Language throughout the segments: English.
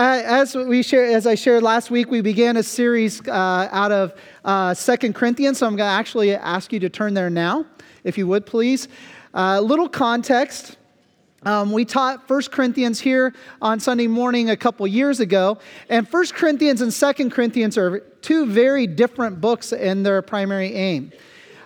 Uh, as we share, as I shared last week, we began a series uh, out of uh, Second Corinthians. So I'm going to actually ask you to turn there now, if you would, please. A uh, little context. Um, we taught 1 Corinthians here on Sunday morning a couple years ago, and 1 Corinthians and 2 Corinthians are two very different books in their primary aim.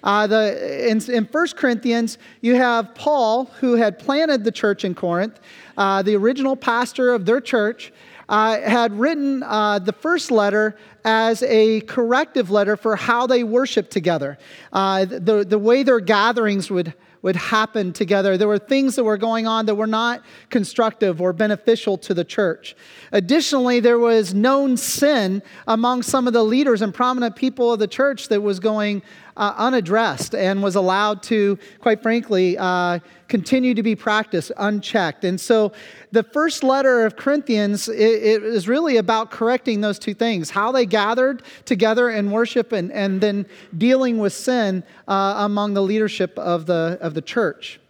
Uh, the, in, in 1 Corinthians, you have Paul, who had planted the church in Corinth, uh, the original pastor of their church, uh, had written uh, the first letter as a corrective letter for how they worship together, uh, the, the way their gatherings would would happen together. There were things that were going on that were not constructive or beneficial to the church. Additionally, there was known sin among some of the leaders and prominent people of the church that was going uh, unaddressed and was allowed to, quite frankly, uh, continue to be practiced unchecked. And so the first letter of Corinthians it, it is really about correcting those two things how they gathered together in worship and, and then dealing with sin uh, among the leadership of the, of the church.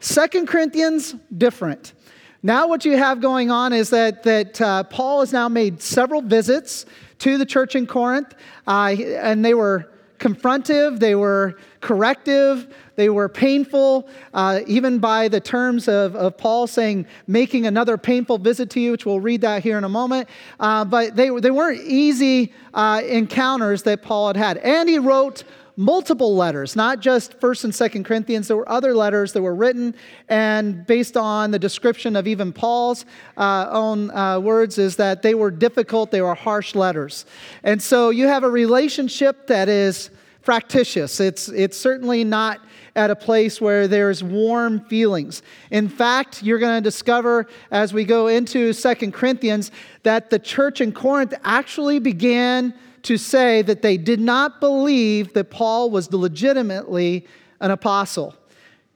Second Corinthians, different. Now, what you have going on is that, that uh, Paul has now made several visits to the church in Corinth, uh, and they were confrontive, they were corrective, they were painful, uh, even by the terms of, of Paul saying, making another painful visit to you, which we'll read that here in a moment. Uh, but they, they weren't easy uh, encounters that Paul had had. And he wrote multiple letters, not just 1st and 2nd Corinthians. There were other letters that were written, and based on the description of even Paul's uh, own uh, words, is that they were difficult, they were harsh letters. And so you have a relationship that is fractious. It's, it's certainly not at a place where there's warm feelings. In fact, you're going to discover as we go into Second Corinthians that the church in Corinth actually began to say that they did not believe that Paul was legitimately an apostle,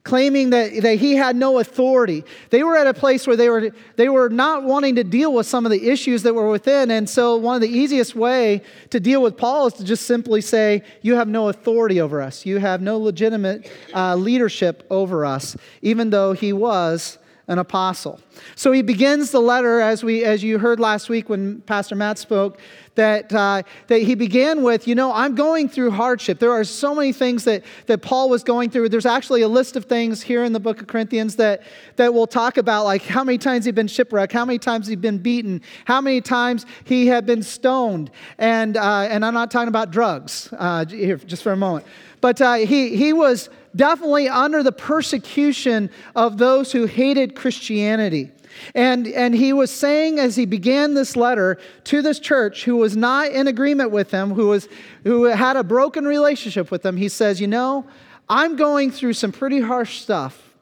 claiming that, that he had no authority. They were at a place where they were, they were not wanting to deal with some of the issues that were within. And so, one of the easiest way to deal with Paul is to just simply say, You have no authority over us. You have no legitimate uh, leadership over us, even though he was an apostle. So he begins the letter, as, we, as you heard last week when Pastor Matt spoke, that, uh, that he began with, you know, I'm going through hardship. There are so many things that, that Paul was going through. There's actually a list of things here in the book of Corinthians that, that we'll talk about, like how many times he'd been shipwrecked, how many times he'd been beaten, how many times he had been stoned. And, uh, and I'm not talking about drugs, uh, here, just for a moment. But uh, he, he was definitely under the persecution of those who hated Christianity. And, and he was saying as he began this letter to this church who was not in agreement with him, who, was, who had a broken relationship with him, he says, You know, I'm going through some pretty harsh stuff.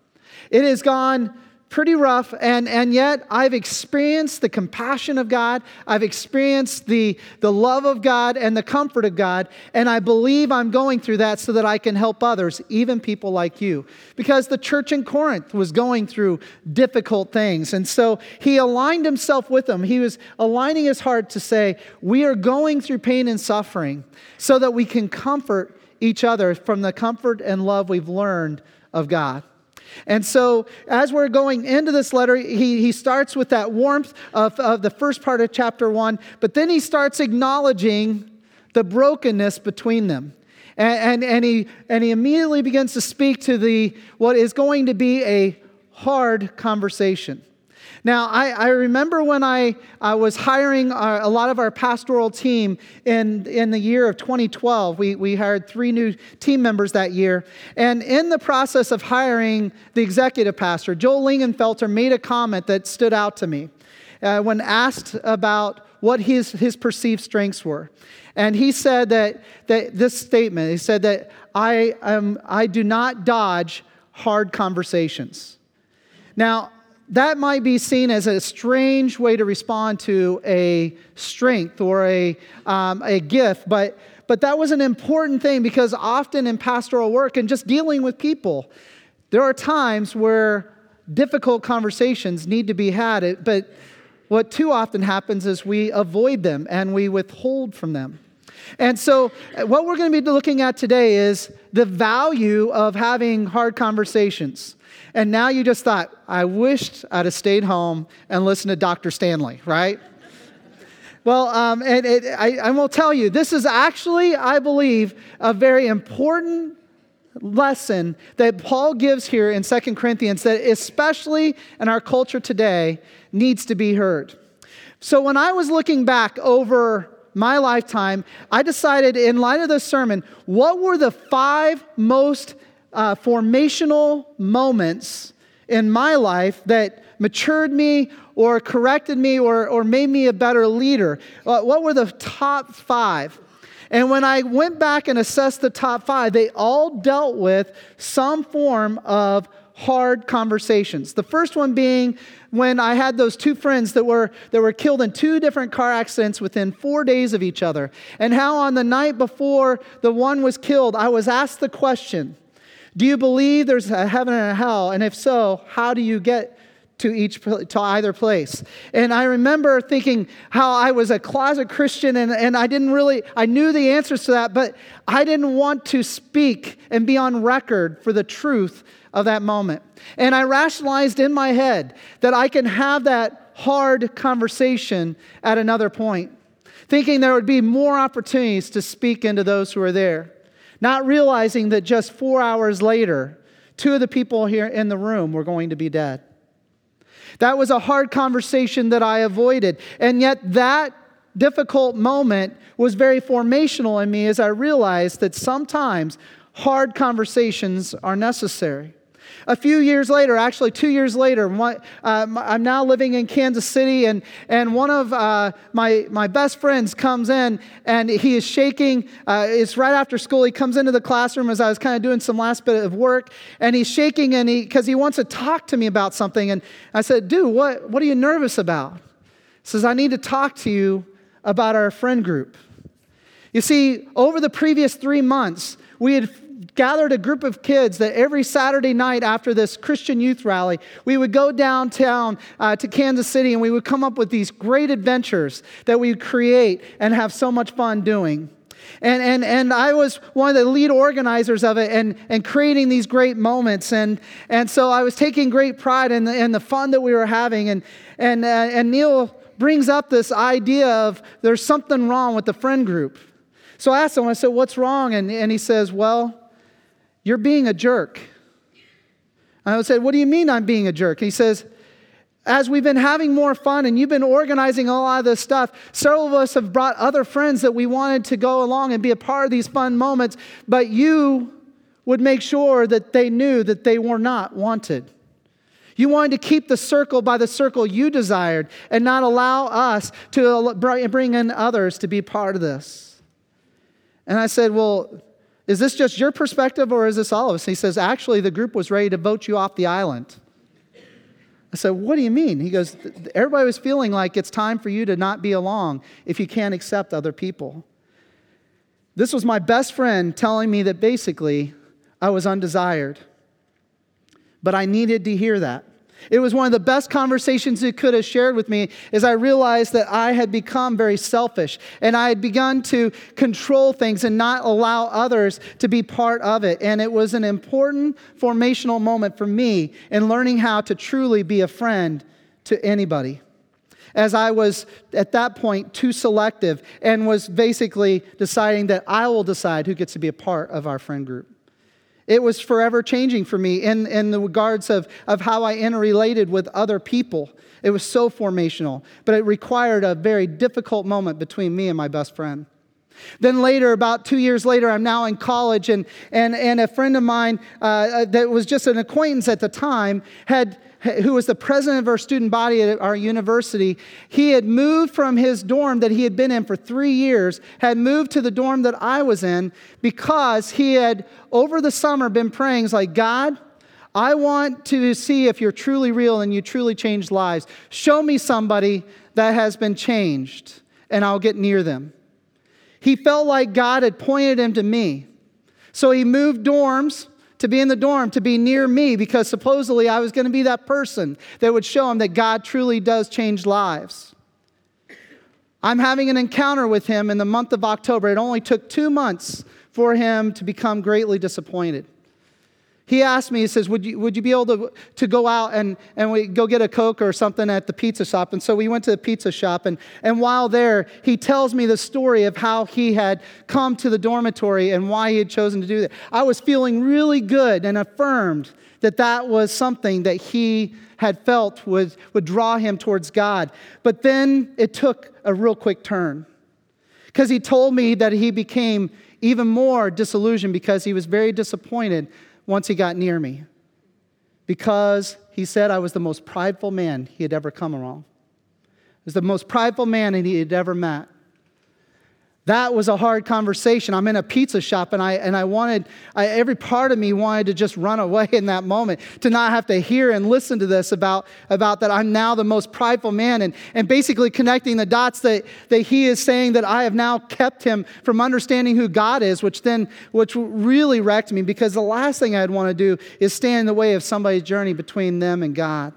It has gone pretty rough, and, and yet I've experienced the compassion of God. I've experienced the, the love of God and the comfort of God, and I believe I'm going through that so that I can help others, even people like you. Because the church in Corinth was going through difficult things, and so he aligned himself with them. He was aligning his heart to say, We are going through pain and suffering so that we can comfort each other from the comfort and love we've learned of God. And so, as we're going into this letter, he, he starts with that warmth of, of the first part of chapter one, but then he starts acknowledging the brokenness between them. And, and, and, he, and he immediately begins to speak to the, what is going to be a hard conversation. Now, I, I remember when I, I was hiring our, a lot of our pastoral team in, in the year of 2012. We, we hired three new team members that year. And in the process of hiring the executive pastor, Joel Lingenfelter made a comment that stood out to me uh, when asked about what his, his perceived strengths were. And he said that, that this statement, he said that I, am, I do not dodge hard conversations. Now, that might be seen as a strange way to respond to a strength or a, um, a gift, but, but that was an important thing because often in pastoral work and just dealing with people, there are times where difficult conversations need to be had, but what too often happens is we avoid them and we withhold from them. And so, what we're going to be looking at today is the value of having hard conversations. And now you just thought, I wished I'd have stayed home and listened to Dr. Stanley, right? Well, um, and it, I, I will tell you, this is actually, I believe, a very important lesson that Paul gives here in Second Corinthians that, especially in our culture today, needs to be heard. So, when I was looking back over my lifetime, I decided, in light of this sermon, what were the five most uh, formational moments in my life that matured me or corrected me or, or made me a better leader? Uh, what were the top five? And when I went back and assessed the top five, they all dealt with some form of hard conversations. The first one being when I had those two friends that were, that were killed in two different car accidents within four days of each other, and how on the night before the one was killed, I was asked the question Do you believe there's a heaven and a hell? And if so, how do you get to each to either place and i remember thinking how i was a closet christian and, and i didn't really i knew the answers to that but i didn't want to speak and be on record for the truth of that moment. And I rationalized in my head that I can have that hard conversation at another point, thinking there would be more opportunities to speak into those who are there, not realizing that just four hours later, two of the people here in the room were going to be dead. That was a hard conversation that I avoided. And yet, that difficult moment was very formational in me as I realized that sometimes hard conversations are necessary. A few years later, actually two years later, uh, I'm now living in Kansas City, and, and one of uh, my, my best friends comes in, and he is shaking. Uh, it's right after school. He comes into the classroom as I was kind of doing some last bit of work, and he's shaking and he because he wants to talk to me about something. And I said, "Dude, what, what are you nervous about?" He says, "I need to talk to you about our friend group." You see, over the previous three months, we had gathered a group of kids that every Saturday night after this Christian youth rally, we would go downtown uh, to Kansas City and we would come up with these great adventures that we would create and have so much fun doing. And, and, and I was one of the lead organizers of it and, and creating these great moments. And, and so I was taking great pride in the, in the fun that we were having. And, and, uh, and Neil brings up this idea of there's something wrong with the friend group. So I asked him, I said, What's wrong? And, and he says, Well, you're being a jerk. I said, What do you mean I'm being a jerk? He says, as we've been having more fun and you've been organizing a lot of this stuff, several of us have brought other friends that we wanted to go along and be a part of these fun moments, but you would make sure that they knew that they were not wanted. You wanted to keep the circle by the circle you desired and not allow us to bring in others to be part of this. And I said, Well, is this just your perspective or is this all of us? He says, Actually, the group was ready to vote you off the island. I said, What do you mean? He goes, Everybody was feeling like it's time for you to not be along if you can't accept other people. This was my best friend telling me that basically I was undesired. But I needed to hear that. It was one of the best conversations he could have shared with me as I realized that I had become very selfish and I had begun to control things and not allow others to be part of it. And it was an important formational moment for me in learning how to truly be a friend to anybody. As I was at that point too selective and was basically deciding that I will decide who gets to be a part of our friend group. It was forever changing for me in, in the regards of, of how I interrelated with other people. It was so formational, but it required a very difficult moment between me and my best friend. Then later, about two years later, I'm now in college, and, and, and a friend of mine uh, uh that was just an acquaintance at the time had who was the president of our student body at our university, he had moved from his dorm that he had been in for three years, had moved to the dorm that I was in because he had, over the summer, been praying, like, God, I want to see if you're truly real and you truly changed lives. Show me somebody that has been changed, and I'll get near them. He felt like God had pointed him to me. So he moved dorms to be in the dorm, to be near me, because supposedly I was going to be that person that would show him that God truly does change lives. I'm having an encounter with him in the month of October. It only took two months for him to become greatly disappointed. He asked me, he says, Would you, would you be able to, to go out and, and we go get a Coke or something at the pizza shop? And so we went to the pizza shop. And, and while there, he tells me the story of how he had come to the dormitory and why he had chosen to do that. I was feeling really good and affirmed that that was something that he had felt would, would draw him towards God. But then it took a real quick turn because he told me that he became even more disillusioned because he was very disappointed once he got near me because he said I was the most prideful man he had ever come along. I was the most prideful man he had ever met. That was a hard conversation. I'm in a pizza shop and I, and I wanted, I, every part of me wanted to just run away in that moment, to not have to hear and listen to this about, about that I'm now the most prideful man and, and basically connecting the dots that, that he is saying that I have now kept him from understanding who God is, which then, which really wrecked me because the last thing I'd want to do is stand in the way of somebody's journey between them and God.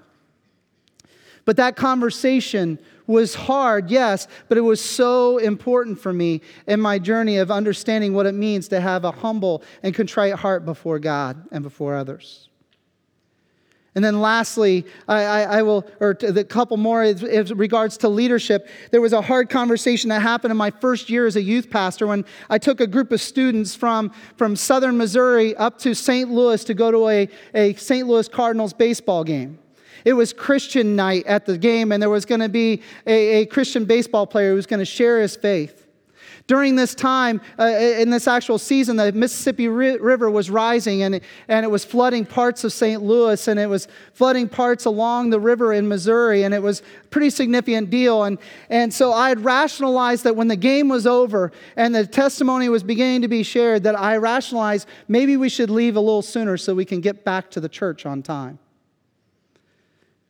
But that conversation was hard, yes, but it was so important for me in my journey of understanding what it means to have a humble and contrite heart before God and before others. And then lastly, I, I, I will, or the couple more as regards to leadership. There was a hard conversation that happened in my first year as a youth pastor when I took a group of students from, from southern Missouri up to St. Louis to go to a, a St. Louis Cardinals baseball game. It was Christian night at the game, and there was going to be a, a, Christian baseball player who was going to share his faith. During this time, uh, in this actual season, the Mississippi River was rising and, and it was flooding parts of St. Louis and it was flooding parts along the river in Missouri, and it was a pretty significant deal. And, and so I had rationalized that when the game was over and the testimony was beginning to be shared, that I rationalized maybe we should leave a little sooner so we can get back to the church on time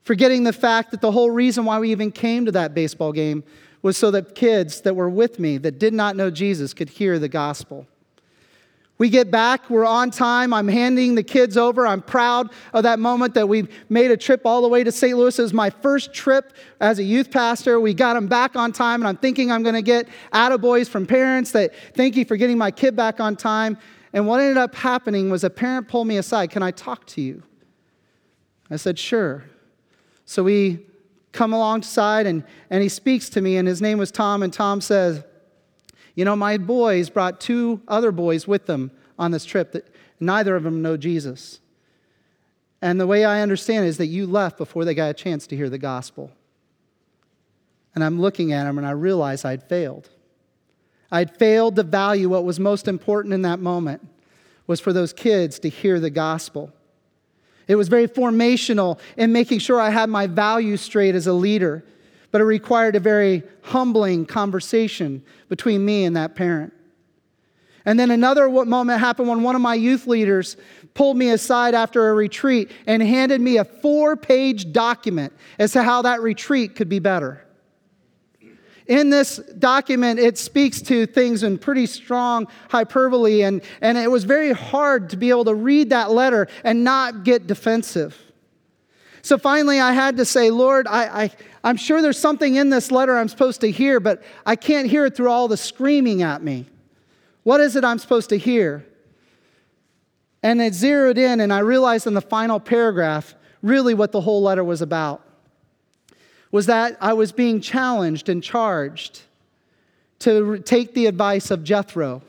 forgetting the fact that the whole reason why we even came to that baseball game was so that kids that were with me that did not know Jesus could hear the gospel. We get back, we're on time. I'm handing the kids over. I'm proud of that moment that we made a trip all the way to St. Louis. It was my first trip as a youth pastor. We got them back on time, and I'm thinking I'm going to get attaboys from parents that thank you for getting my kid back on time. And what ended up happening was a parent pulled me aside. Can I talk to you? I said, Sure. So we come alongside and, and he speaks to me, and his name was Tom. And Tom says, You know, my boys brought two other boys with them on this trip that neither of them know Jesus. And the way I understand it is that you left before they got a chance to hear the gospel. And I'm looking at him and I realize I'd failed. I'd failed to value what was most important in that moment was for those kids to hear the gospel. It was very formational in making sure I had my values straight as a leader, but it required a very humbling conversation between me and that parent. And then another moment happened when one of my youth leaders pulled me aside after a retreat and handed me a four page document as to how that retreat could be better. In this document, it speaks to things in pretty strong hyperbole, and, and it was very hard to be able to read that letter and not get defensive. So finally, I had to say, Lord, I, I, I'm sure there's something in this letter I'm supposed to hear, but I can't hear it through all the screaming at me. What is it I'm supposed to hear? And it zeroed in, and I realized in the final paragraph really what the whole letter was about was that I was being challenged and charged to take the advice of Jethro,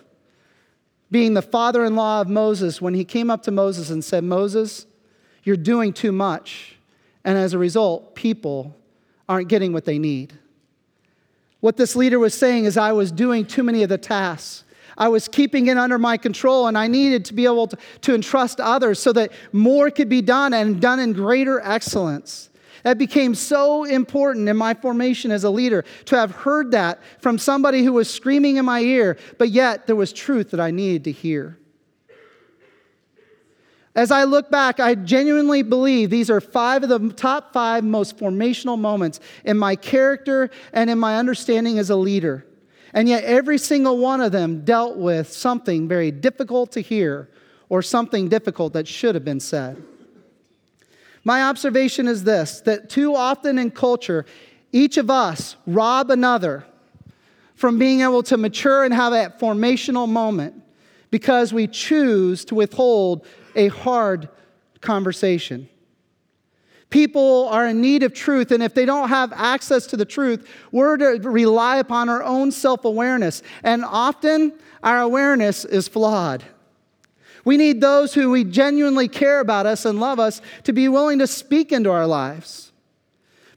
being the father in law of Moses, when he came up to Moses and said, Moses, you're doing too much. And as a result, people aren't getting what they need. What this leader was saying is, I was doing too many of the tasks. I was keeping it under my control, and I needed to be able to, to entrust others so that more could be done and done in greater excellence. That became so important in my formation as a leader to have heard that from somebody who was screaming in my ear, but yet there was truth that I needed to hear. As I look back, I genuinely believe these are five of the top five most formational moments in my character and in my understanding as a leader. And yet, every single one of them dealt with something very difficult to hear or something difficult that should have been said. My observation is this that too often in culture, each of us rob another from being able to mature and have that formational moment because we choose to withhold a hard conversation. People are in need of truth, and if they don't have access to the truth, we're to rely upon our own self awareness. And often, our awareness is flawed. We need those who we genuinely care about us and love us to be willing to speak into our lives.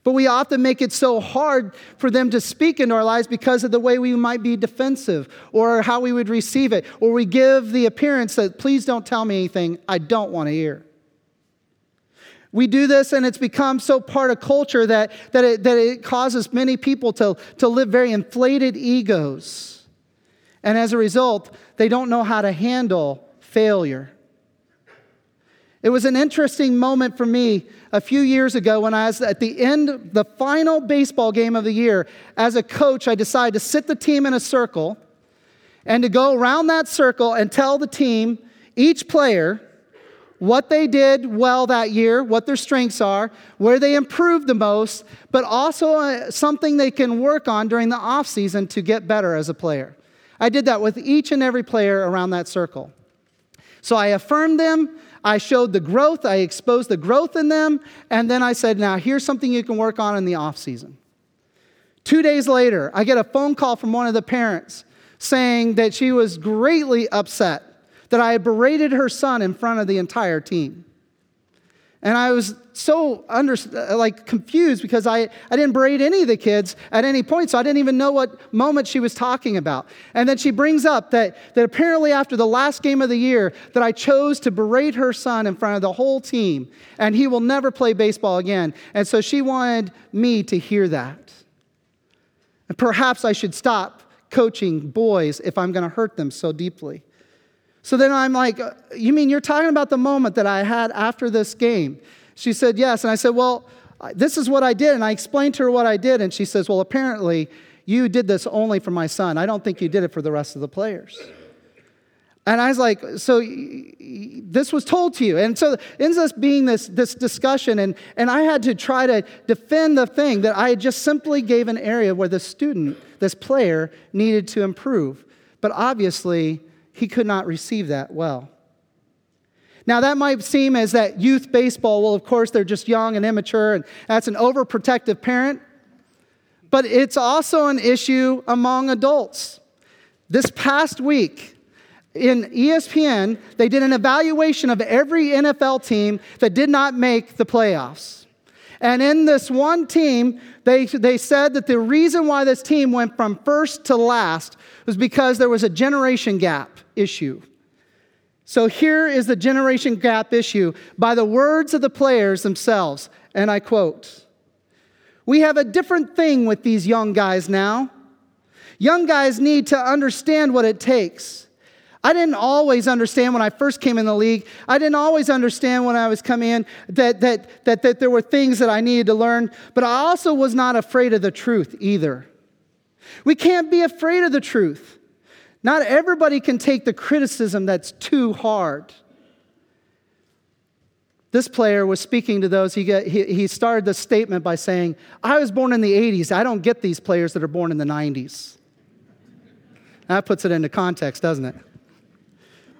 But we often make it so hard for them to speak into our lives because of the way we might be defensive or how we would receive it, or we give the appearance that, please don't tell me anything I don't want to hear. We do this, and it's become so part of culture that, that, it, that it causes many people to, to live very inflated egos. And as a result, they don't know how to handle failure. It was an interesting moment for me a few years ago when I was at the end, the final baseball game of the year. As a coach, I decided to sit the team in a circle and to go around that circle and tell the team, each player, what they did well that year, what their strengths are, where they improved the most, but also uh, something they can work on during the off season to get better as a player. I did that with each and every player around that circle. So I affirmed them, I showed the growth, I exposed the growth in them, and then I said, now here's something you can work on in the off season. Two days later, I get a phone call from one of the parents saying that she was greatly upset that I had berated her son in front of the entire team. And I was so under, uh, like confused because I, I didn't berate any of the kids at any point, so I didn't even know what moment she was talking about. And then she brings up that, that apparently after the last game of the year that I chose to berate her son in front of the whole team, and he will never play baseball again. And so she wanted me to hear that. And perhaps I should stop coaching boys if I'm going to hurt them so deeply. So then I'm like, uh, You mean you're talking about the moment that I had after this game? She said, Yes. And I said, Well, this is what I did. And I explained to her what I did. And she says, Well, apparently you did this only for my son. I don't think you did it for the rest of the players. And I was like, so this was told to you. And so it ends up being this, this discussion, and, and I had to try to defend the thing that I just simply gave an area where the student, this player, needed to improve. But obviously, he could not receive that well. Now, that might seem as that youth baseball, well, of course, they're just young and immature, and that's an overprotective parent. But it's also an issue among adults. This past week, in ESPN, they did an evaluation of every NFL team that did not make the playoffs. And in this one team, they, they said that the reason why this team went from first to last was because there was a generation gap issue. So here is the generation gap issue by the words of the players themselves. And I quote We have a different thing with these young guys now. Young guys need to understand what it takes. I didn't always understand when I first came in the league. I didn't always understand when I was coming in that, that, that, that there were things that I needed to learn, but I also was not afraid of the truth either. We can't be afraid of the truth. Not everybody can take the criticism that's too hard. This player was speaking to those. He, got, he, he started the statement by saying, I was born in the 80s. I don't get these players that are born in the 90s. That puts it into context, doesn't it?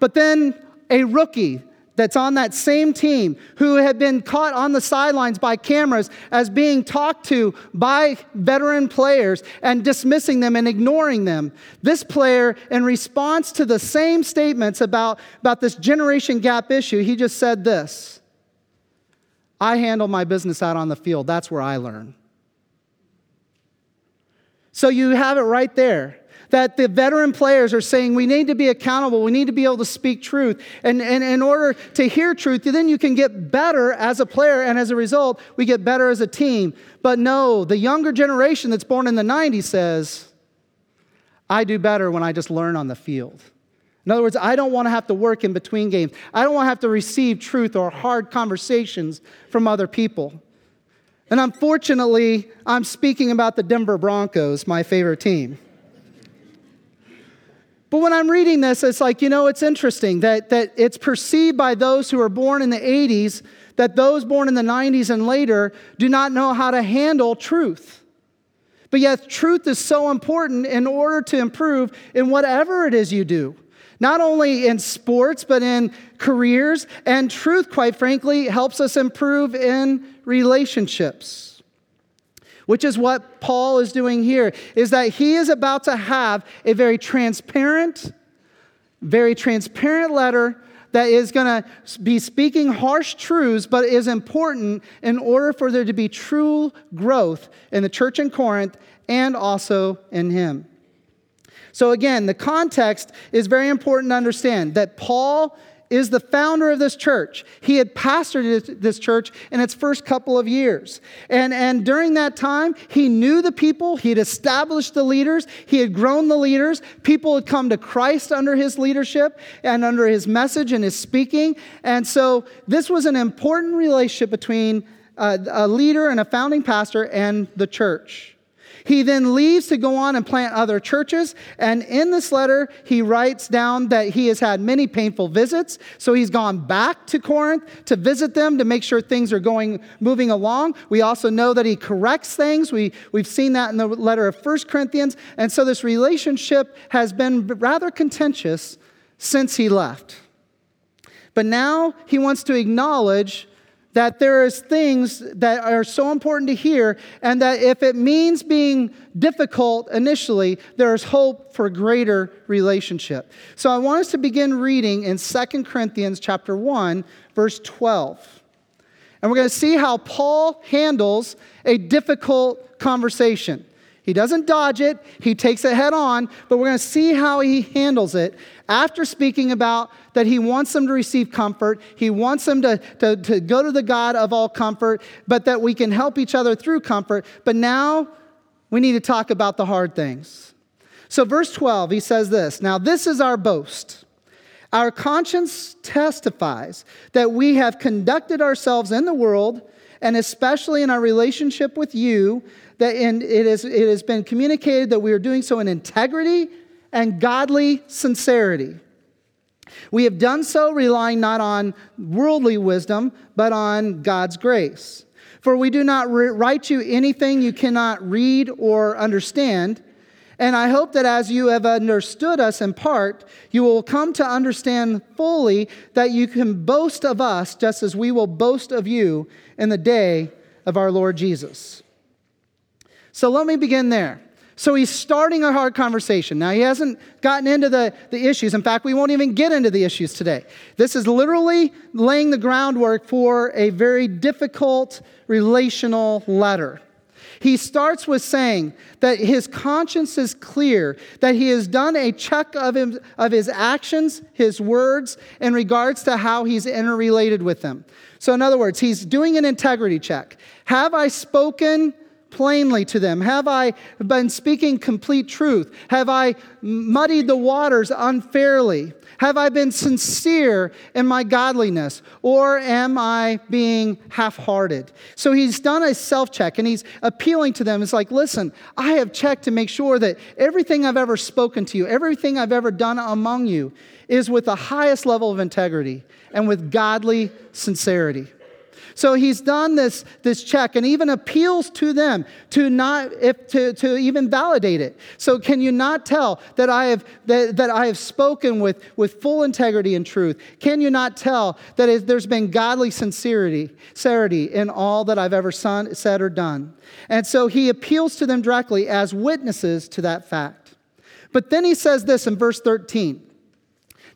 But then a rookie that's on that same team who had been caught on the sidelines by cameras as being talked to by veteran players and dismissing them and ignoring them. This player, in response to the same statements about, about this generation gap issue, he just said this I handle my business out on the field. That's where I learn. So you have it right there that the veteran players are saying we need to be accountable, we need to be able to speak truth. And, and in order to hear truth, then you can get better as a player, and as a result, we get better as a team. But no, the younger generation that's born in the 90s says, I do better when I just learn on the field. In other words, I don't want to have to work in between games. I don't want to have to receive truth or hard conversations from other people. And unfortunately, I'm speaking about the Denver Broncos, my favorite team. But when I'm reading this, it's like, you know, it's interesting that, that it's perceived by those who are born in the 80s that those born in the 90s and later do not know how to handle truth. But yet, truth is so important in order to improve in whatever it is you do. not only in sports, but in careers. And truth, quite frankly, helps us improve in relationships. Which is what Paul is doing here, is that he is about to have a very transparent, very transparent letter that is going to be speaking harsh truths, but is important in order for there to be true growth in the church in Corinth and also in him. So, again, the context is very important to understand that Paul is the founder of this church. He had pastored this church in its first couple of years. And, and during that time, he knew the people, he had established the leaders, he had grown the leaders. People had come to Christ under his leadership and under his message and his speaking. And so, this was an important relationship between a, a leader and a founding pastor and the church. He then leaves to go on and plant other churches. And in this letter, he writes down that he has had many painful visits. So he's gone back to Corinth to visit them to make sure things are going, moving along. We also know that he corrects things. We, we've seen that in the letter of First Corinthians. And so this relationship has been rather contentious since he left. But now he wants to acknowledge that there is things that are so important to hear and that if it means being difficult initially there's hope for greater relationship. So i want us to begin reading in 2 corinthians chapter 1 verse 12 and we're going to see how paul handles a difficult conversation he doesn't dodge it, he takes it head on, but we're going to see how he handles it after speaking about that he wants them to receive comfort. He wants them to, to, to go to the God of all comfort, but that we can help each other through comfort. But now we need to talk about the hard things. So, verse 12, he says this Now, this is our boast. Our conscience testifies that we have conducted ourselves in the world, and especially in our relationship with you, that it, is, it has been communicated that we are doing so in integrity and godly sincerity. We have done so relying not on worldly wisdom, but on God's grace. For we do not write you anything you cannot read or understand. And I hope that as you have understood us in part, you will come to understand fully that you can boast of us just as we will boast of you in the day of our Lord Jesus. So let me begin there. So he's starting a hard conversation. Now, he hasn't gotten into the, the issues. In fact, we won't even get into the issues today. This is literally laying the groundwork for a very difficult relational letter. He starts with saying that his conscience is clear, that he has done a check of, him, of his actions, his words, in regards to how he's interrelated with them. So, in other words, he's doing an integrity check. Have I spoken plainly to them? Have I been speaking complete truth? Have I muddied the waters unfairly? Have I been sincere in my godliness? Or am I being half hearted? So he's done a self check and he's appealing to them. It's like, listen, I have checked to make sure that everything I've ever spoken to you, everything I've ever done among you, is with the highest level of integrity and with godly sincerity. So he's done this, this check and even appeals to them to not if to, to even validate it. So can you not tell that I have that, that I have spoken with, with full integrity and truth? Can you not tell that there's been godly sincerity, sincerity in all that I've ever son, said or done? And so he appeals to them directly as witnesses to that fact. But then he says this in verse 13.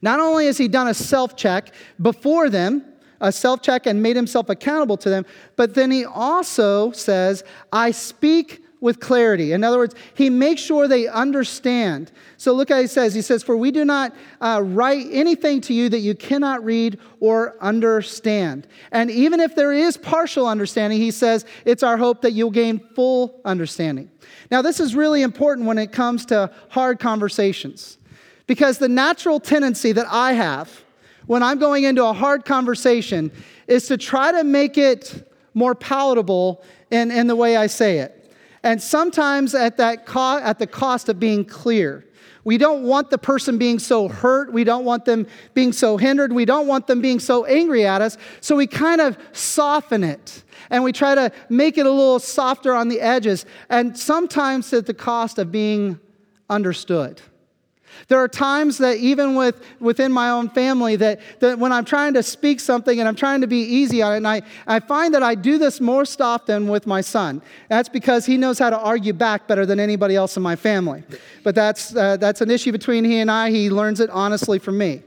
Not only has he done a self check before them, a self check and made himself accountable to them. But then he also says, I speak with clarity. In other words, he makes sure they understand. So look how he says. He says, For we do not uh, write anything to you that you cannot read or understand. And even if there is partial understanding, he says, it's our hope that you'll gain full understanding. Now, this is really important when it comes to hard conversations. Because the natural tendency that I have when I'm going into a hard conversation is to try to make it more palatable in, in the way I say it. And sometimes at, that co- at the cost of being clear. We don't want the person being so hurt. We don't want them being so hindered. We don't want them being so angry at us. So we kind of soften it and we try to make it a little softer on the edges. And sometimes at the cost of being understood. There are times that even with, within my own family that, that when I'm trying to speak something and I'm trying to be easy on it, and I, I find that I do this most often with my son. That's because he knows how to argue back better than anybody else in my family. But that's, uh, that's an issue between he and I. He learns it honestly from me.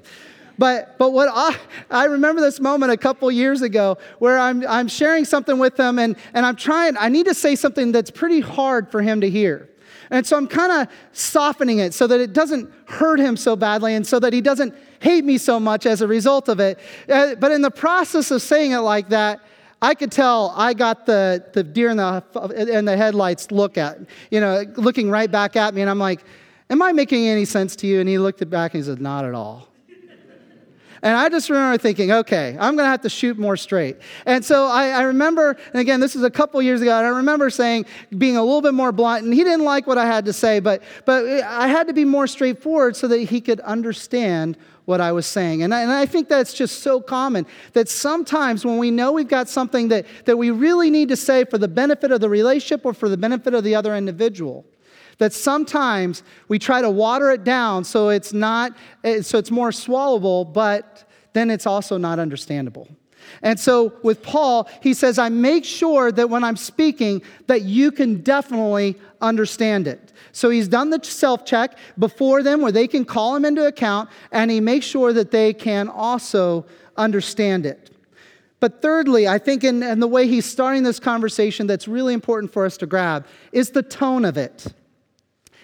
But, but what I, I remember this moment a couple years ago where I'm, I'm sharing something with him and, and I'm trying, I need to say something that's pretty hard for him to hear. And so I'm kind of softening it so that it doesn't hurt him so badly and so that he doesn't hate me so much as a result of it. Uh, but in the process of saying it like that, I could tell I got the, the deer in the, in the headlights look at, you know, looking right back at me. And I'm like, Am I making any sense to you? And he looked back and he said, Not at all. And I just remember thinking, okay, I'm going to have to shoot more straight. And so I, I, remember, and again, this is a couple years ago, and I remember saying, being a little bit more blunt, and he didn't like what I had to say, but, but I had to be more straightforward so that he could understand what I was saying. And I, and I think that's just so common that sometimes when we know we've got something that, that we really need to say for the benefit of the relationship or for the benefit of the other individual, that sometimes we try to water it down so it's not eh, so it's more swallowable but then it's also not understandable. And so with paul he says i make sure that when i'm speaking that you can definitely understand it. So he's done the self check before them where they can call him into account and he makes sure that they can also understand it. But thirdly, I think in, in, the way he's starting this conversation that's really important for us to grab is the tone of it.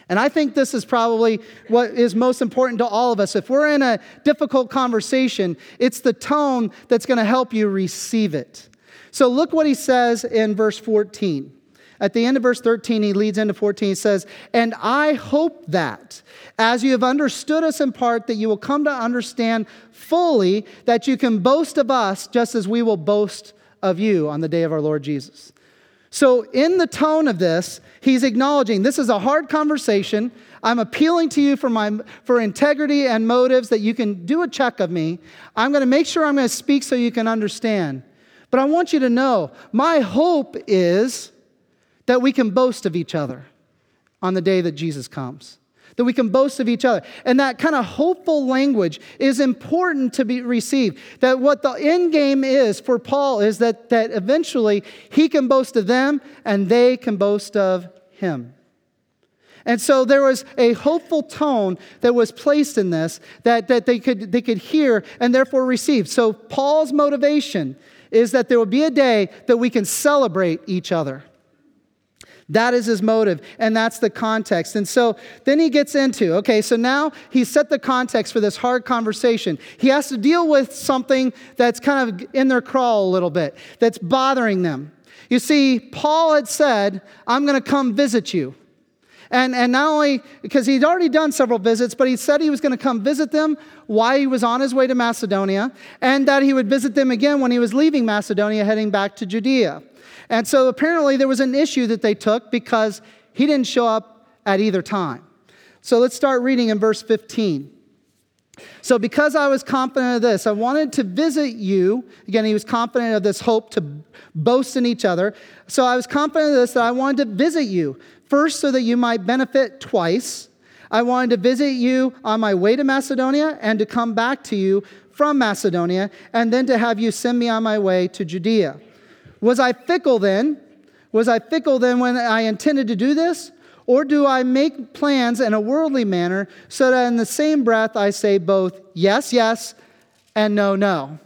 And I think this is probably what is most important to all of us. If we're in a difficult conversation, it's the tone that's going to help you receive it. So look what he says in verse 14. At the end of verse 13, he leads into 14. He says, And I hope that as you have understood us in part, that you will come to understand fully that you can boast of us just as we will boast of you on the day of our Lord Jesus. So, in the tone of this, he's acknowledging this is a hard conversation. I'm appealing to you for, my, for integrity and motives that you can do a check of me. I'm going to make sure I'm going to speak so you can understand. But I want you to know my hope is that we can boast of each other on the day that Jesus comes that we can boast of each other. And that kind of hopeful language is important to be received. That what the end game is for Paul is that, that eventually he can boast of them and they can boast of him. And so there was a hopeful tone that was placed in this that, that they, could, they could hear and therefore receive. So Paul's motivation is that there will be a day that we can celebrate each other. That is his motive, and that's the context. And so then he gets into okay, so now he's set the context for this hard conversation. He has to deal with something that's kind of in their crawl a little bit, that's bothering them. You see, Paul had said, I'm going to come visit you. And, and not only because he'd already done several visits, but he said he was going to come visit them while he was on his way to Macedonia, and that he would visit them again when he was leaving Macedonia, heading back to Judea. And so apparently there was an issue that they took because he didn't show up at either time. So let's start reading in verse 15. So, because I was confident of this, I wanted to visit you. Again, he was confident of this hope to boast in each other. So, I was confident of this that I wanted to visit you. First, so that you might benefit twice. I wanted to visit you on my way to Macedonia and to come back to you from Macedonia, and then to have you send me on my way to Judea. Was I fickle then? Was I fickle then when I intended to do this? Or do I make plans in a worldly manner so that in the same breath I say both yes, yes, and no, no?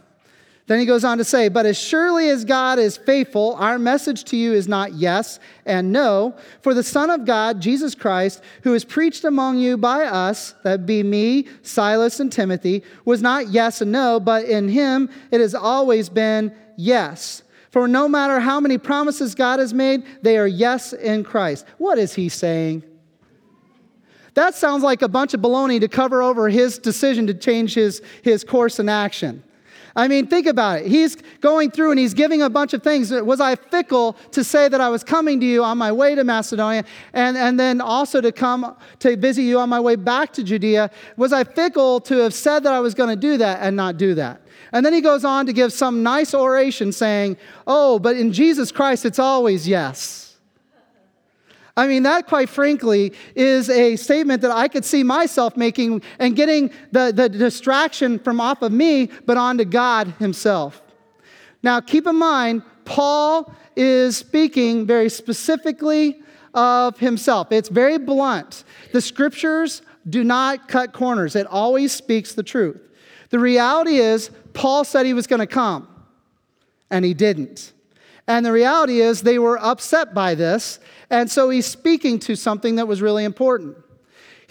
Then he goes on to say, But as surely as God is faithful, our message to you is not yes and no. For the Son of God, Jesus Christ, who is preached among you by us, that be me, Silas, and Timothy, was not yes and no, but in him it has always been yes. For no matter how many promises God has made, they are yes in Christ. What is he saying? That sounds like a bunch of baloney to cover over his decision to change his, his course and action. I mean, think about it. He's going through and he's giving a bunch of things. Was I fickle to say that I was coming to you on my way to Macedonia and, and then also to come to visit you on my way back to Judea? Was I fickle to have said that I was going to do that and not do that? And then he goes on to give some nice oration saying, Oh, but in Jesus Christ, it's always yes. I mean, that, quite frankly, is a statement that I could see myself making and getting the, the distraction from off of me, but onto God Himself. Now, keep in mind, Paul is speaking very specifically of himself. It's very blunt. The scriptures do not cut corners, it always speaks the truth. The reality is, Paul said he was going to come, and he didn't. And the reality is, they were upset by this, and so he's speaking to something that was really important.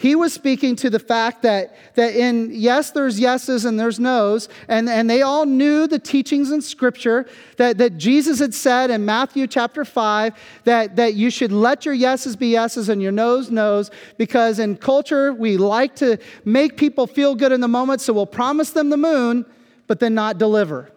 He was speaking to the fact that, that in yes, there's yeses and there's nos, and, and they all knew the teachings in Scripture that, that Jesus had said in Matthew chapter 5 that, that you should let your yeses be yeses and your nos, nos, because in culture, we like to make people feel good in the moment, so we'll promise them the moon, but then not deliver.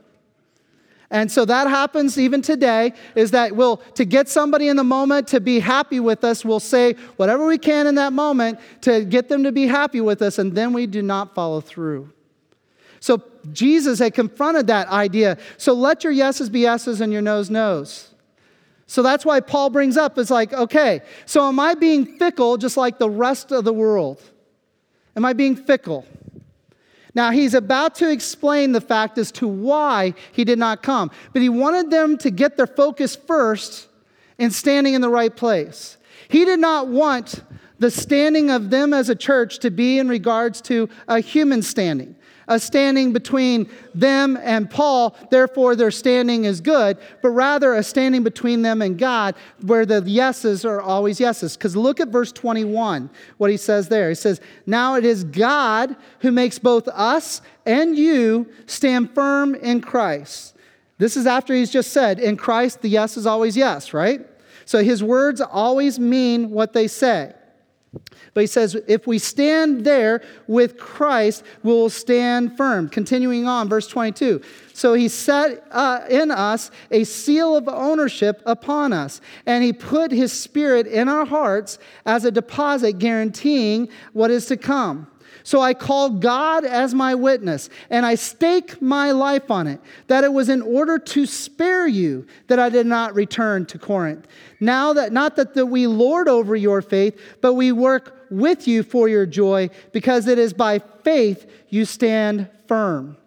And so that happens even today is that we'll, to get somebody in the moment to be happy with us, we'll say whatever we can in that moment to get them to be happy with us, and then we do not follow through. So Jesus had confronted that idea. So let your yeses be yeses and your no's no's. So that's why Paul brings up is like, okay, so am I being fickle just like the rest of the world? Am I being fickle? Now, he's about to explain the fact as to why he did not come, but he wanted them to get their focus first in standing in the right place. He did not want the standing of them as a church to be in regards to a human standing a standing between them and Paul, therefore their standing is good, but rather a standing between them and God where the yeses are always yeses. Because look at verse 21, what he says there. He says, Now it is God who makes both us and you stand firm in Christ. This is after he's just said, In Christ, the yes is always yes, right? So his words always mean what they say. But he says, if we stand there with Christ, we'll stand firm. Continuing on, verse 22. So he set uh, in us a seal of ownership upon us, and he put his spirit in our hearts as a deposit guaranteeing what is to come. So I call God as my witness, and I stake my life on it, that it was in order to spare you that I did not return to Corinth. Now that not that the, we lord over your faith, but we work with you for your joy, because it is by faith you stand firm.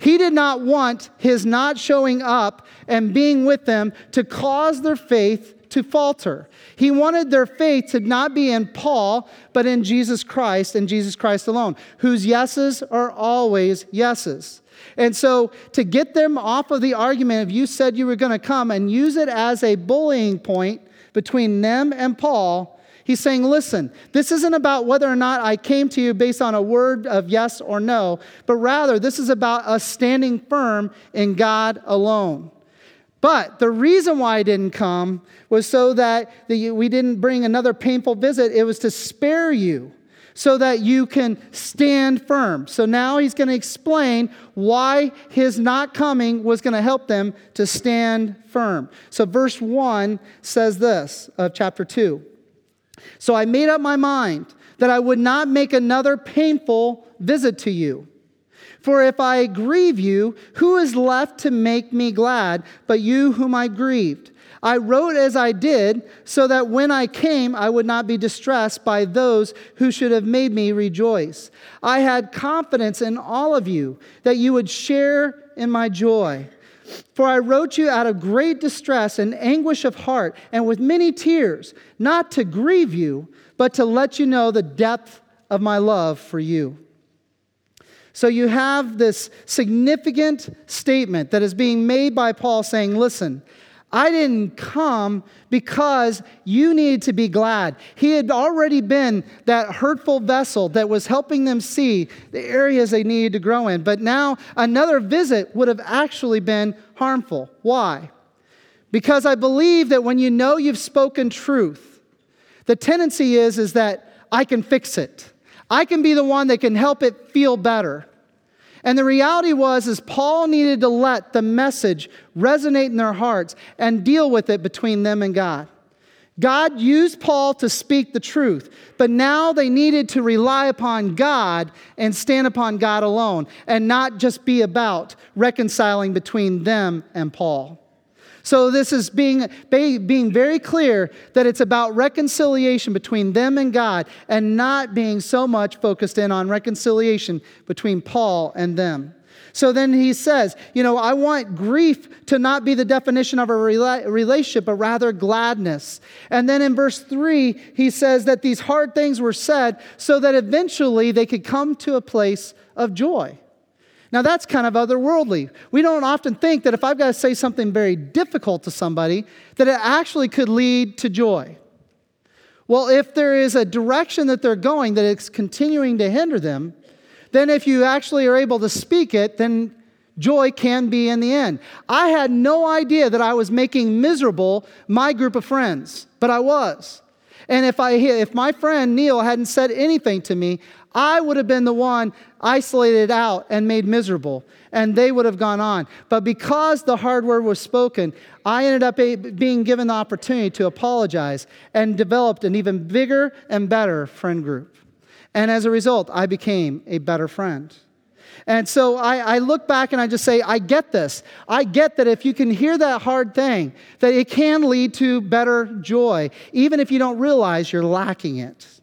He did not want his not showing up and being with them to cause their faith to falter. He wanted their faith to not be in Paul, but in Jesus Christ and Jesus Christ alone, whose yeses are always yeses. And so, to get them off of the argument of you said you were going to come and use it as a bullying point between them and Paul, he's saying, listen, this isn't about whether or not I came to you based on a word of yes or no, but rather this is about us standing firm in God alone. But the reason why I didn't come was so that we didn't bring another painful visit. It was to spare you so that you can stand firm. So now he's going to explain why his not coming was going to help them to stand firm. So, verse 1 says this of chapter 2. So I made up my mind that I would not make another painful visit to you. For if I grieve you, who is left to make me glad but you whom I grieved? I wrote as I did, so that when I came, I would not be distressed by those who should have made me rejoice. I had confidence in all of you that you would share in my joy. For I wrote you out of great distress and anguish of heart, and with many tears, not to grieve you, but to let you know the depth of my love for you. So you have this significant statement that is being made by Paul saying, Listen, I didn't come because you needed to be glad. He had already been that hurtful vessel that was helping them see the areas they needed to grow in. But now another visit would have actually been harmful. Why? Because I believe that when you know you've spoken truth, the tendency is, is that I can fix it. I can be the one that can help it feel better. And the reality was is Paul needed to let the message resonate in their hearts and deal with it between them and God. God used Paul to speak the truth, but now they needed to rely upon God and stand upon God alone and not just be about reconciling between them and Paul. So, this is being, being very clear that it's about reconciliation between them and God and not being so much focused in on reconciliation between Paul and them. So then he says, You know, I want grief to not be the definition of a relationship, but rather gladness. And then in verse three, he says that these hard things were said so that eventually they could come to a place of joy. Now, that's kind of otherworldly. We don't often think that if I've got to say something very difficult to somebody, that it actually could lead to joy. Well, if there is a direction that they're going that it's continuing to hinder them, then if you actually are able to speak it, then joy can be in the end. I had no idea that I was making miserable my group of friends, but I was. And if, I, if my friend Neil hadn't said anything to me, I would have been the one isolated out and made miserable, and they would have gone on. But because the hard word was spoken, I ended up being given the opportunity to apologize and developed an even bigger and better friend group. And as a result, I became a better friend. And so I, I, look back and I just say, I get this. I get that if you can hear that hard thing, that it can lead to better joy, even if you don't realize you're lacking it.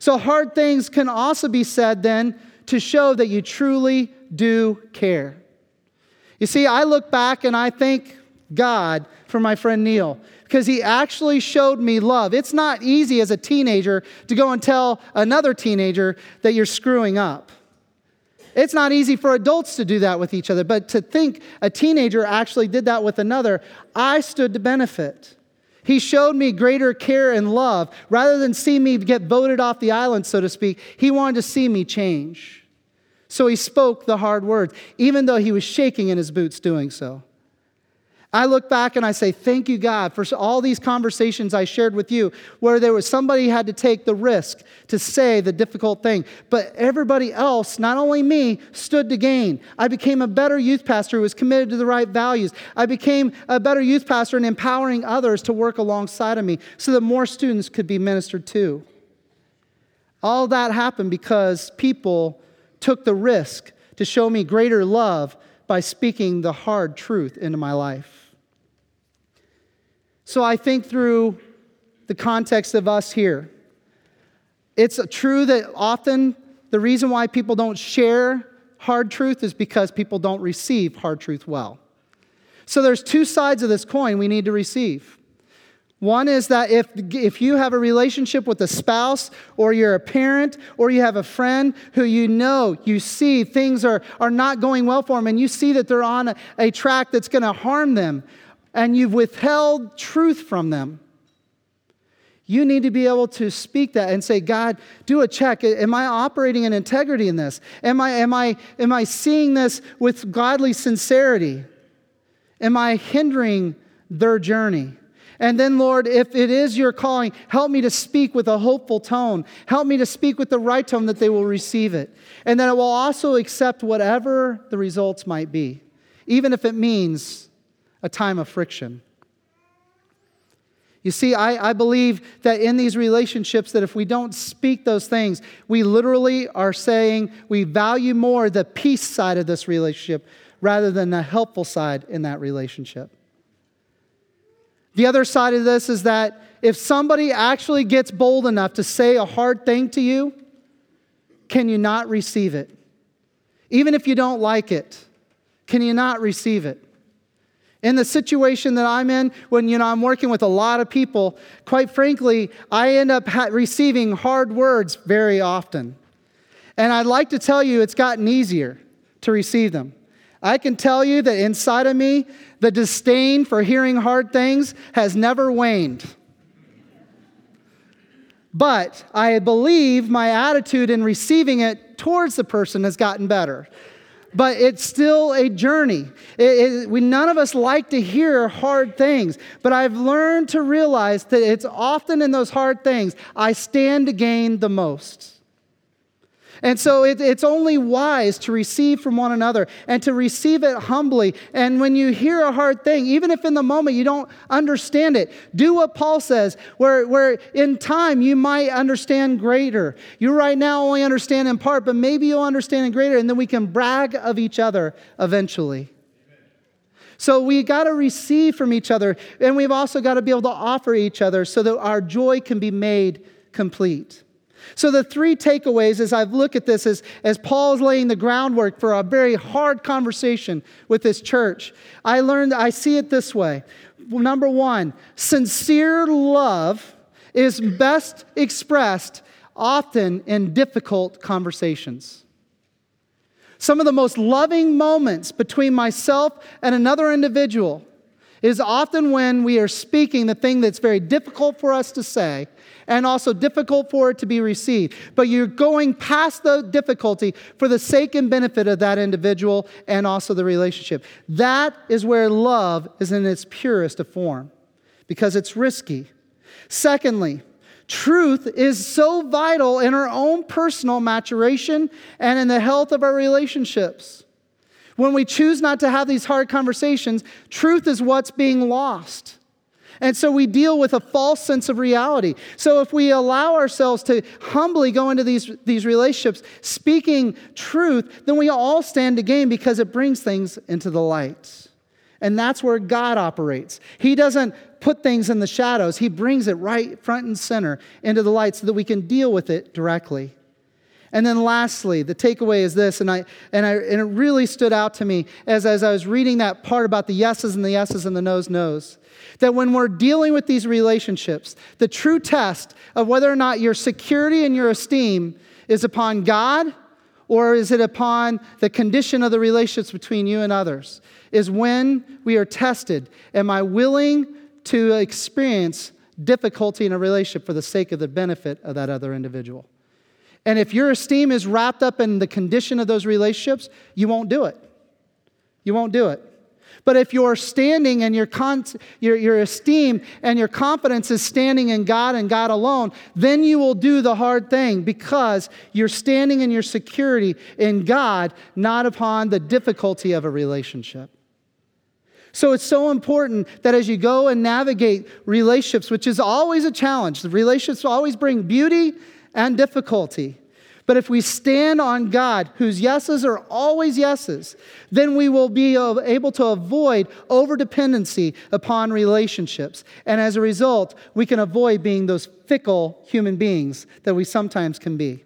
So hard things can also be said then to show that you truly do care. You see, I look back and I thank God for my friend Neil because he actually showed me love. It's not easy as a teenager to go and tell another teenager that you're screwing up. It's not easy for adults to do that with each other, but to think a teenager actually did that with another, I stood to benefit. He showed me greater care and love. Rather than see me get voted off the island, so to speak, he wanted to see me change. So he spoke the hard words, even though he was shaking in his boots doing so. I look back and I say, Thank you, God, for all these conversations I shared with you where there was somebody had to take the risk to say the difficult thing. But everybody else, not only me, stood to gain. I became a better youth pastor who was committed to the right values. I became a better youth pastor in empowering others to work alongside of me so that more students could be ministered to. All that happened because people took the risk to show me greater love by speaking the hard truth into my life. So I think through the context of us here. It's true that often the reason why people don't share hard truth is because people don't receive hard truth well. So there's two sides of this coin we need to receive. One is that if, if you have a relationship with a spouse, or you're a parent, or you have a friend who you know, you see things are, are not going well for them, and you see that they're on a, a track that's going to harm them, and you've withheld truth from them, you need to be able to speak that and say, God, do a check. Am I operating in integrity in this? Am I, am I, am I seeing this with godly sincerity? Am I hindering their journey? And then, Lord, if it is your calling, help me to speak with a hopeful tone. Help me to speak with the right tone that they will receive it. And that it will also accept whatever the results might be, even if it means a time of friction. You see, I, I believe that in these relationships, that if we don't speak those things, we literally are saying we value more the peace side of this relationship rather than the helpful side in that relationship. The other side of this is that if somebody actually gets bold enough to say a hard thing to you, can you not receive it? Even if you don't like it, can you not receive it? In the situation that I'm in, when you know I'm working with a lot of people, quite frankly, I end up ha- receiving hard words very often. And I'd like to tell you it's gotten easier to receive them. I can tell you that inside of me, the disdain for hearing hard things has never waned. But I believe my attitude in receiving it towards the person has gotten better but it's still a journey. It, it, we, none of us like to hear hard things, but I've learned to realize that it's often in those hard things I stand to gain the most. And so it, it's only wise to receive from one another and to receive it humbly. And when you hear a hard thing, even if in the moment you don't understand it, do what Paul says, where, where in time you might understand greater. You right now only understand in part, but maybe you'll understand in greater, and then we can brag of each other eventually. So we got to receive from each other, and we've also got to be able to offer each other so that our joy can be made complete. So, the three takeaways as I've looked at this is as Paul's laying the groundwork for a very hard conversation with this church, I learned, I see it this way. Number one, sincere love is best expressed often in difficult conversations. Some of the most loving moments between myself and another individual is often when we are speaking the thing that's very difficult for us to say and also difficult for it to be received. But you're going past the difficulty for the sake and benefit of that individual and also the relationship. That is where love is in its purest form because it's risky. Secondly, Truth is so vital in our own personal maturation and in the health of our relationships. When we choose not to have these hard conversations, truth is what's being lost. And so we deal with a false sense of reality. So if we allow ourselves to humbly go into these, these relationships speaking truth, then we all stand to gain because it brings things into the light. And that's where God operates. He doesn't put things in the shadows, He brings it right front and center into the light so that we can deal with it directly. And then lastly, the takeaway is this, and, I, and, I, and it really stood out to me as, as I was reading that part about the yeses and the yeses and the no's, no's. That when we're dealing with these relationships, the true test of whether or not your security and your esteem is upon God or is it upon the condition of the relationships between you and others, is when we are tested. Am I willing to experience difficulty in a relationship for the sake of the benefit of that other individual. And if your esteem is wrapped up in the condition of those relationships, you won't do it. You won't do it. But if your standing and your, con- your, your esteem and your confidence is standing in God and God alone, then you will do the hard thing because you're standing in your security in God, not upon the difficulty of a relationship. So it's so important that as you go and navigate relationships, which is always a challenge, the relationships always bring beauty and difficulty. But if we stand on God, whose yeses are always yeses, then we will be able to avoid overdependency upon relationships. And as a result, we can avoid being those fickle human beings that we sometimes can be.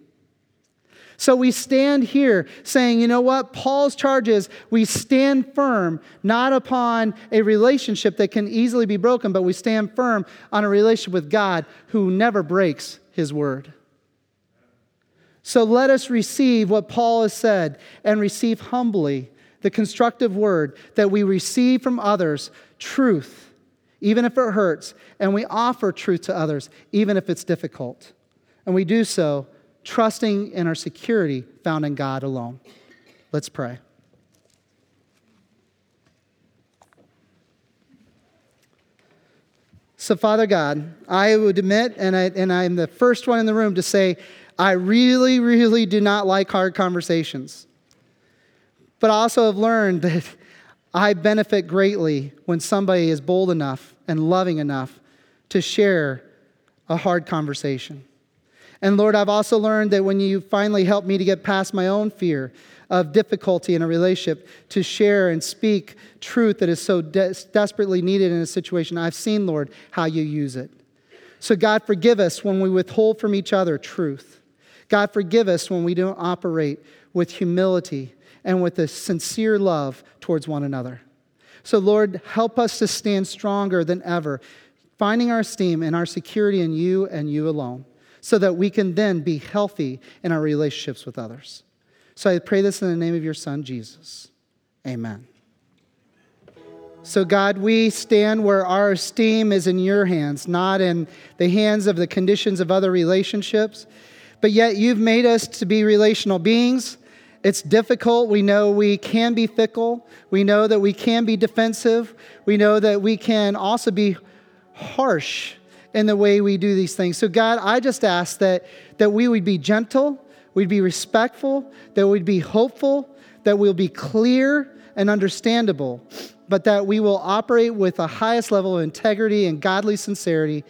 So we stand here saying, you know what? Paul's charge is we stand firm not upon a relationship that can easily be broken, but we stand firm on a relationship with God who never breaks his word. So let us receive what Paul has said and receive humbly the constructive word that we receive from others truth, even if it hurts, and we offer truth to others, even if it's difficult. And we do so trusting in our security found in God alone. Let's pray. So, Father God, I would admit, and, I, and I'm the first one in the room to say, I really, really do not like hard conversations. But I also have learned that I benefit greatly when somebody is bold enough and loving enough to share a hard conversation. And Lord, I've also learned that when you finally help me to get past my own fear of difficulty in a relationship, to share and speak truth that is so de- desperately needed in a situation, I've seen, Lord, how you use it. So, God, forgive us when we withhold from each other truth. God, forgive us when we don't operate with humility and with a sincere love towards one another. So, Lord, help us to stand stronger than ever, finding our esteem and our security in you and you alone so that we can then be healthy in our relationships with others. So I pray this in the name of your Son, Jesus. Amen. So, God, we stand where our esteem is in your hands, not in the hands of the conditions of other relationships. But yet, you've made us to be relational beings. It's difficult. We know we can be fickle. We know that we can be defensive. We know that we can also be harsh in the way we do these things. So, God, I just ask that, that we would be gentle, we'd be respectful, that we'd be hopeful, that we'll be clear and understandable, but that we will operate with the highest level of integrity and godly sincerity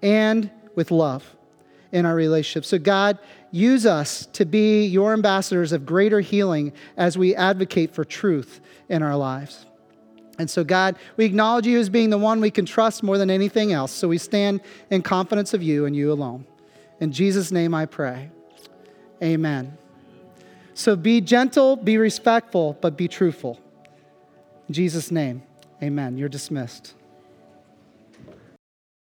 and with love in our relationship. So, God, use us to be your ambassadors of greater healing as we advocate for truth in our lives. And so, God, we acknowledge you as being the one we can trust more than anything else. So we stand in confidence of you and you alone. In Jesus' name I pray. Amen. So be gentle, be respectful, but be truthful. In Jesus' name, amen. You're dismissed.